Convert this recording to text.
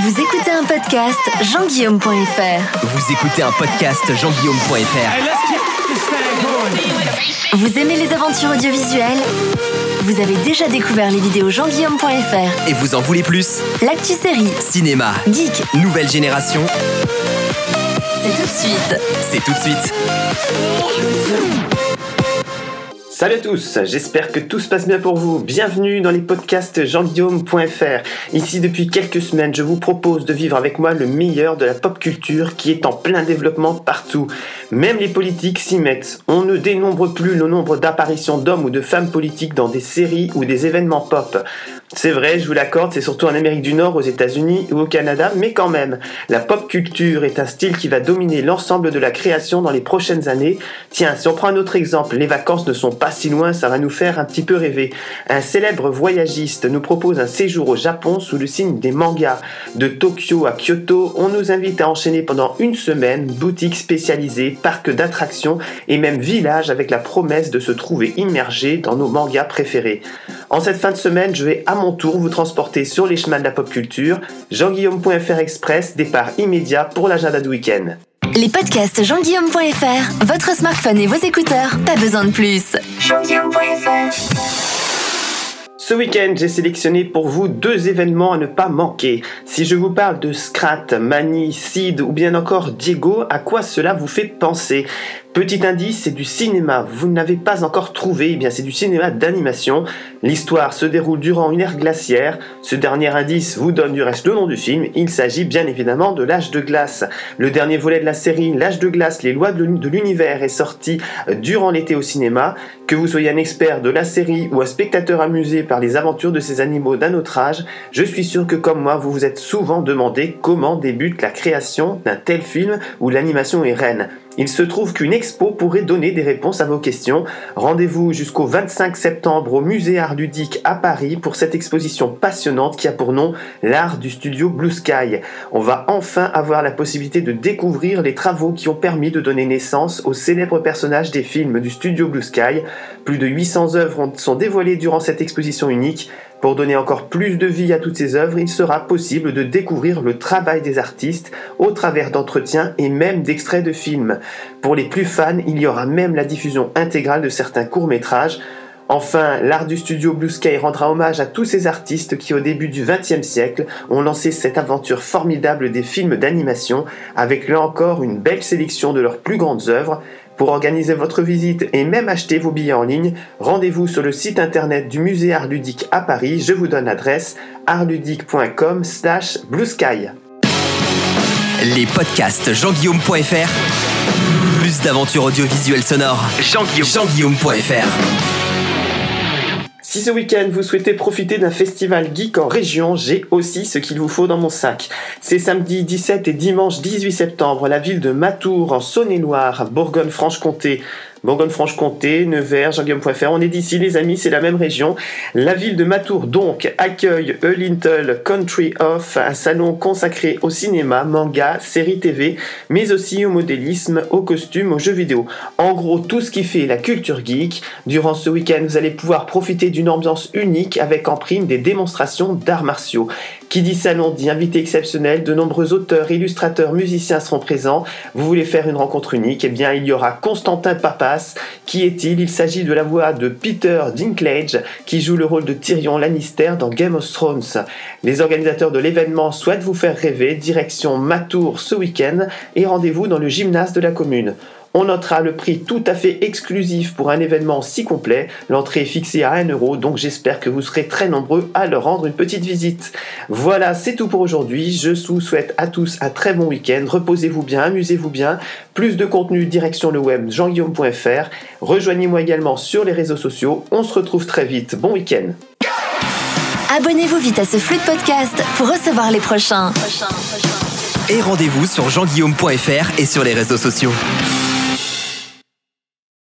Vous écoutez un podcast jean-guillaume.fr. Vous écoutez un podcast jean-guillaume.fr. Vous aimez les aventures audiovisuelles? Vous avez déjà découvert les vidéos jean-guillaume.fr. Et vous en voulez plus? L'actu série, Cinéma, geek, nouvelle génération, c'est tout de suite. c'est tout de suite. Salut à tous, j'espère que tout se passe bien pour vous. Bienvenue dans les podcasts jeanguillaume.fr. Ici depuis quelques semaines, je vous propose de vivre avec moi le meilleur de la pop culture qui est en plein développement partout. Même les politiques s'y mettent. On ne dénombre plus le nombre d'apparitions d'hommes ou de femmes politiques dans des séries ou des événements pop. C'est vrai, je vous l'accorde, c'est surtout en Amérique du Nord, aux États-Unis ou au Canada, mais quand même, la pop culture est un style qui va dominer l'ensemble de la création dans les prochaines années. Tiens, si on prend un autre exemple, les vacances ne sont pas si loin, ça va nous faire un petit peu rêver. Un célèbre voyagiste nous propose un séjour au Japon sous le signe des mangas. De Tokyo à Kyoto, on nous invite à enchaîner pendant une semaine boutiques spécialisées, parcs d'attractions et même villages avec la promesse de se trouver immergé dans nos mangas préférés. En cette fin de semaine, je vais mon tour vous transporter sur les chemins de la pop culture. Jean-Guillaume.fr Express, départ immédiat pour l'agenda du week-end. Les podcasts jean-guillaume.fr, votre smartphone et vos écouteurs, pas besoin de plus. Ce week-end, j'ai sélectionné pour vous deux événements à ne pas manquer. Si je vous parle de Scrat, Mani, Sid ou bien encore Diego, à quoi cela vous fait penser? Petit indice, c'est du cinéma. Vous ne l'avez pas encore trouvé, eh bien c'est du cinéma d'animation. L'histoire se déroule durant une ère glaciaire. Ce dernier indice vous donne du reste le nom du film. Il s'agit bien évidemment de L'âge de glace. Le dernier volet de la série L'âge de glace, les lois de l'uni- de l'univers est sorti durant l'été au cinéma. Que vous soyez un expert de la série ou un spectateur amusé par les aventures de ces animaux d'un autre âge, je suis sûr que comme moi, vous vous êtes souvent demandé comment débute la création d'un tel film où l'animation est reine. Il se trouve qu'une expo pourrait donner des réponses à vos questions. Rendez-vous jusqu'au 25 septembre au musée Art Ludique à Paris pour cette exposition passionnante qui a pour nom l'art du studio Blue Sky. On va enfin avoir la possibilité de découvrir les travaux qui ont permis de donner naissance aux célèbres personnages des films du studio Blue Sky. Plus de 800 œuvres sont dévoilées durant cette exposition unique. Pour donner encore plus de vie à toutes ces œuvres, il sera possible de découvrir le travail des artistes au travers d'entretiens et même d'extraits de films. Pour les plus fans, il y aura même la diffusion intégrale de certains courts-métrages. Enfin, l'art du studio Blue Sky rendra hommage à tous ces artistes qui, au début du XXe siècle, ont lancé cette aventure formidable des films d'animation, avec là encore une belle sélection de leurs plus grandes œuvres. Pour organiser votre visite et même acheter vos billets en ligne, rendez-vous sur le site internet du musée Art Ludique à Paris. Je vous donne l'adresse artludique.com slash bluesky. Les podcasts jean-guillaume.fr. Plus d'aventures audiovisuelles sonores. Jean-Guillaume. Jean-guillaume.fr. Si ce week-end vous souhaitez profiter d'un festival geek en région, j'ai aussi ce qu'il vous faut dans mon sac. C'est samedi 17 et dimanche 18 septembre, la ville de Matour en Saône-et-Loire, Bourgogne-Franche-Comté. Bourgogne-Franche-Comté, Nevers, Jean-Guillaume.fr, on est d'ici les amis, c'est la même région. La ville de Matour donc accueille A Little Country Off, un salon consacré au cinéma, manga, séries TV, mais aussi au modélisme, aux costumes, aux jeux vidéo. En gros, tout ce qui fait la culture geek. Durant ce week-end, vous allez pouvoir profiter d'une ambiance unique avec en prime des démonstrations d'arts martiaux. Qui dit salon dit invité exceptionnel, de nombreux auteurs, illustrateurs, musiciens seront présents. Vous voulez faire une rencontre unique? Eh bien, il y aura Constantin Papas. Qui est-il? Il s'agit de la voix de Peter Dinklage, qui joue le rôle de Tyrion Lannister dans Game of Thrones. Les organisateurs de l'événement souhaitent vous faire rêver, direction Matour ce week-end, et rendez-vous dans le gymnase de la commune. On notera le prix tout à fait exclusif pour un événement si complet. L'entrée est fixée à 1 euro, donc j'espère que vous serez très nombreux à leur rendre une petite visite. Voilà, c'est tout pour aujourd'hui. Je vous souhaite à tous un très bon week-end. Reposez-vous bien, amusez-vous bien. Plus de contenu direction le web jeanguillaume.fr. Rejoignez-moi également sur les réseaux sociaux. On se retrouve très vite. Bon week-end. Abonnez-vous vite à ce flux de podcast pour recevoir les prochains. Et rendez-vous sur jean-guillaume.fr et sur les réseaux sociaux.